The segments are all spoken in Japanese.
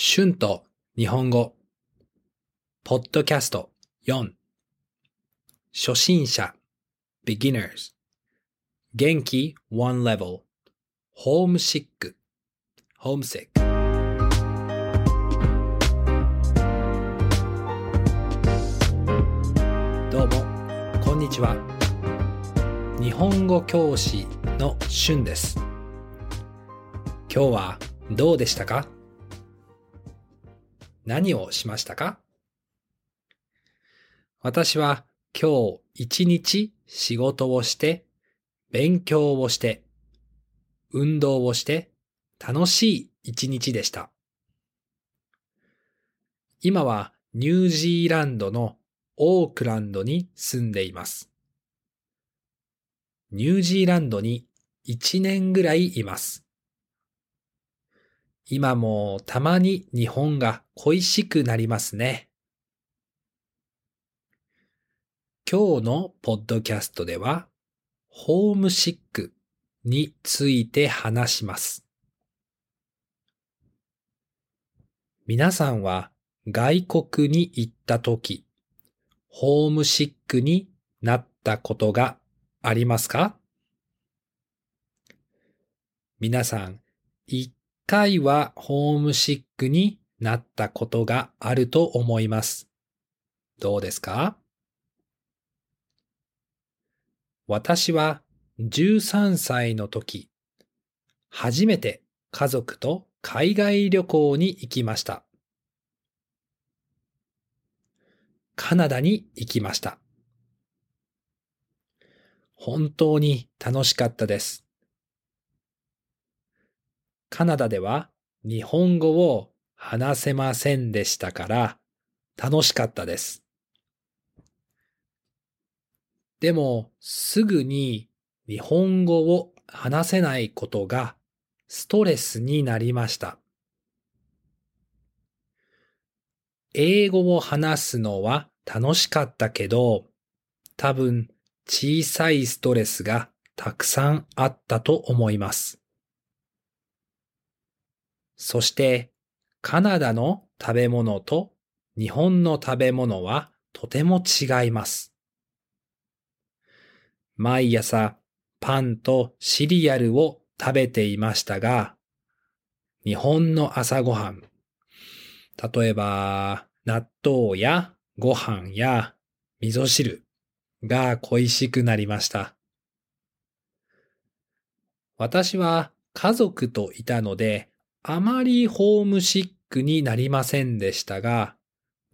春と日本語。ポッドキャスト。4初心者。beginners 元気。one level ホームシック。homesick どうも。こんにちは。日本語教師の春です。今日はどうでしたか？何をしましたか？私は今日一日仕事をして、勉強をして、運動をして、楽しい一日でした。今はニュージーランドのオークランドに住んでいます。ニュージーランドに1年ぐらいいます。今もたまに日本が恋しくなりますね。今日のポッドキャストでは、ホームシックについて話します。皆さんは外国に行ったとき、ホームシックになったことがありますか？皆さん、一回はホームシックになったことがあると思います。どうですか？私は13歳の時、初めて家族と海外旅行に行きました。カナダに行きました。本当に楽しかったです。カナダでは日本語を話せませんでしたから楽しかったです。でもすぐに日本語を話せないことがストレスになりました。英語を話すのは楽しかったけど、多分小さいストレスがたくさんあったと思います。そして、カナダの食べ物と日本の食べ物はとても違います。毎朝パンとシリアルを食べていましたが、日本の朝ごはん、例えば納豆やご飯や味噌汁が恋しくなりました。私は家族といたので、あまりホームシックになりませんでしたが、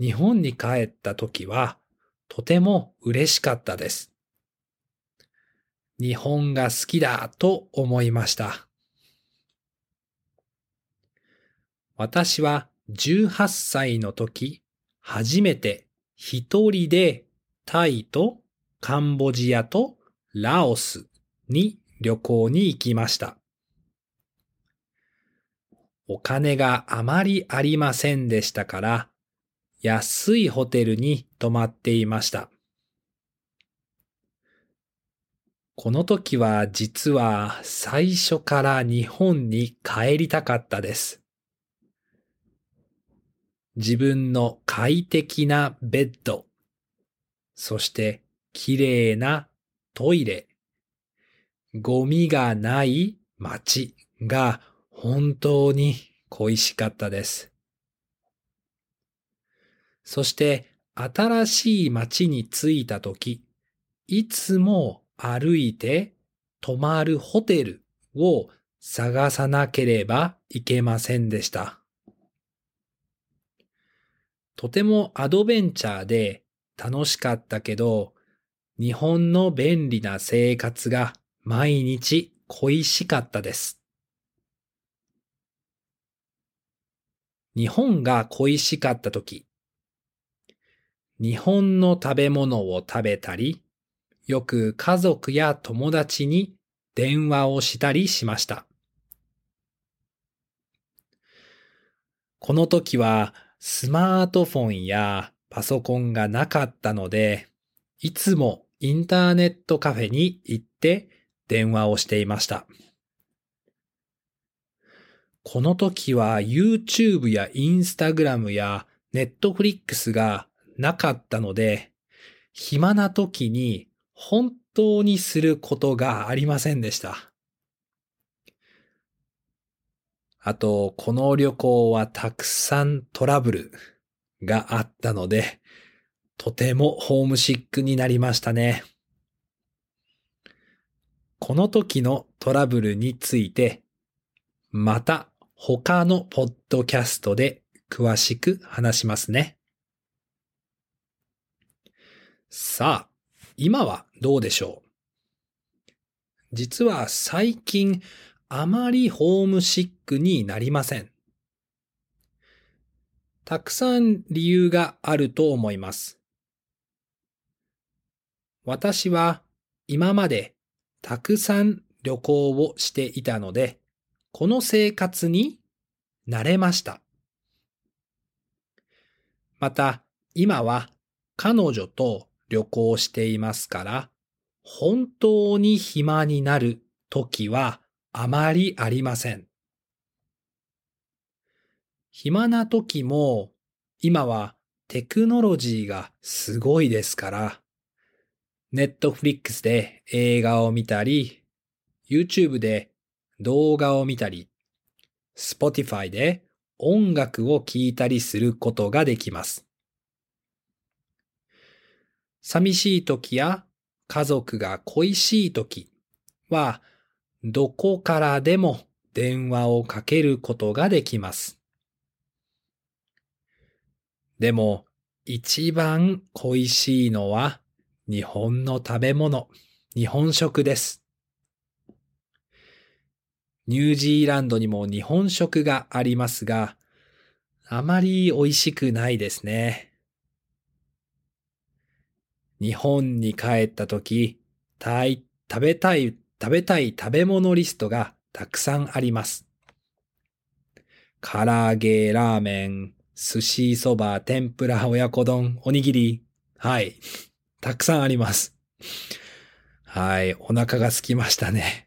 日本に帰った時はとても嬉しかったです。日本が好きだと思いました。私は18歳の時、初めて一人でタイとカンボジアとラオスに旅行に行きました。お金があまりありませんでしたから、安いホテルに泊まっていました。この時は実は最初から日本に帰りたかったです。自分の快適なベッド、そして綺麗なトイレ、ゴミがない街が本当に恋しかったです。そして新しい街に着いたとき、いつも歩いて泊まるホテルを探さなければいけませんでした。とてもアドベンチャーで楽しかったけど、日本の便利な生活が毎日恋しかったです。日本が恋しかったとき、日本の食べ物を食べたり、よく家族や友達に電話をしたりしました。この時はスマートフォンやパソコンがなかったので、いつもインターネットカフェに行って電話をしていました。この時は YouTube や Instagram や Netflix がなかったので、暇な時に本当にすることがありませんでした。あと、この旅行はたくさんトラブルがあったので、とてもホームシックになりましたね。この時のトラブルについて、また他のポッドキャストで詳しく話しますね。さあ、今はどうでしょう？実は最近あまりホームシックになりません。たくさん理由があると思います。私は今までたくさん旅行をしていたので、この生活に慣れました。また、今は彼女と旅行していますから、本当に暇になる時はあまりありません。暇な時も今はテクノロジーがすごいですから、ネットフリックスで映画を見たり、YouTube で動画を見たり、Spotify で音楽を聴いたりすることができます。寂しい時や家族が恋しい時は、どこからでも電話をかけることができます。でも、一番恋しいのは日本の食べ物、日本食です。ニュージーランドにも日本食がありますが、あまり美味しくないですね。日本に帰った時、たい食べたい、食べたい食べ物リストがたくさんあります。唐揚げ、ラーメン、寿司、そば、天ぷら、親子丼、おにぎり。はい。たくさんあります。はい。お腹が空きましたね。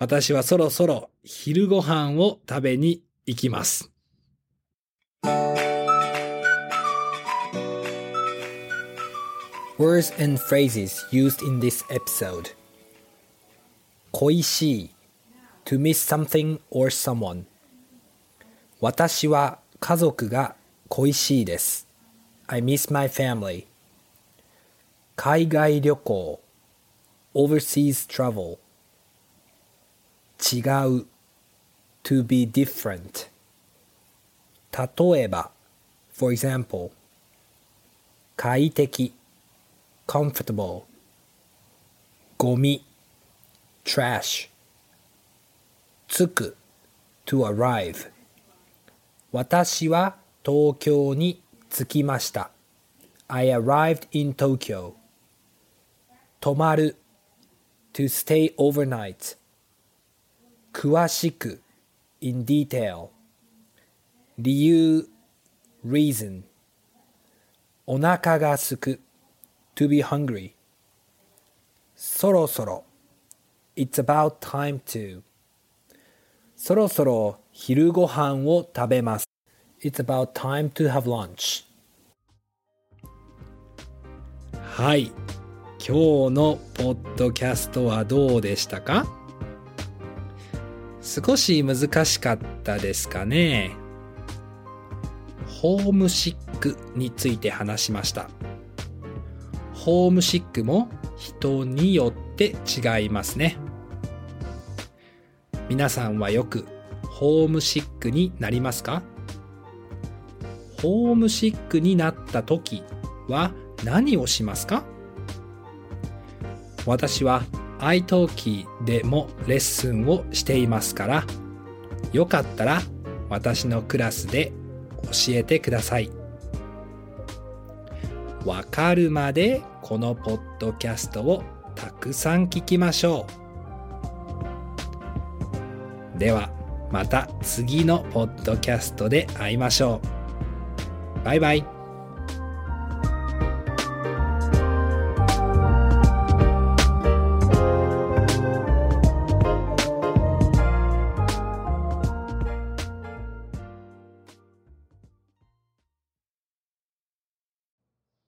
私はそろそろ昼ご飯を食べに行きます。Words and phrases used in this episode 恋しい to miss something or someone 私は家族が恋しいです I miss my family 海外旅行 overseas travel 違う to be different 例えば for example 快適 comfortable ゴミ trash 着く to arrive 私は東京に着きました I arrived in Tokyo 泊まる to stay overnight 詳しく in detail 理由 reason お腹がすく to be hungry そろそろ it's about time to そろそろ昼ご飯を食べます it's about time to have lunch はい今日のポッドキャストはどうでしたか少し難しかったですかね。ホームシックについて話しました。ホームシックも人によって違いますね。皆さんはよくホームシックになりますか？ホームシックになった時は何をしますか？私は iTalki でもレッスンをしていますから、よかったら私のクラスで教えてください。わかるまでこのポッドキャストをたくさん聞きましょう。ではまた次のポッドキャストで会いましょう。バイバイ。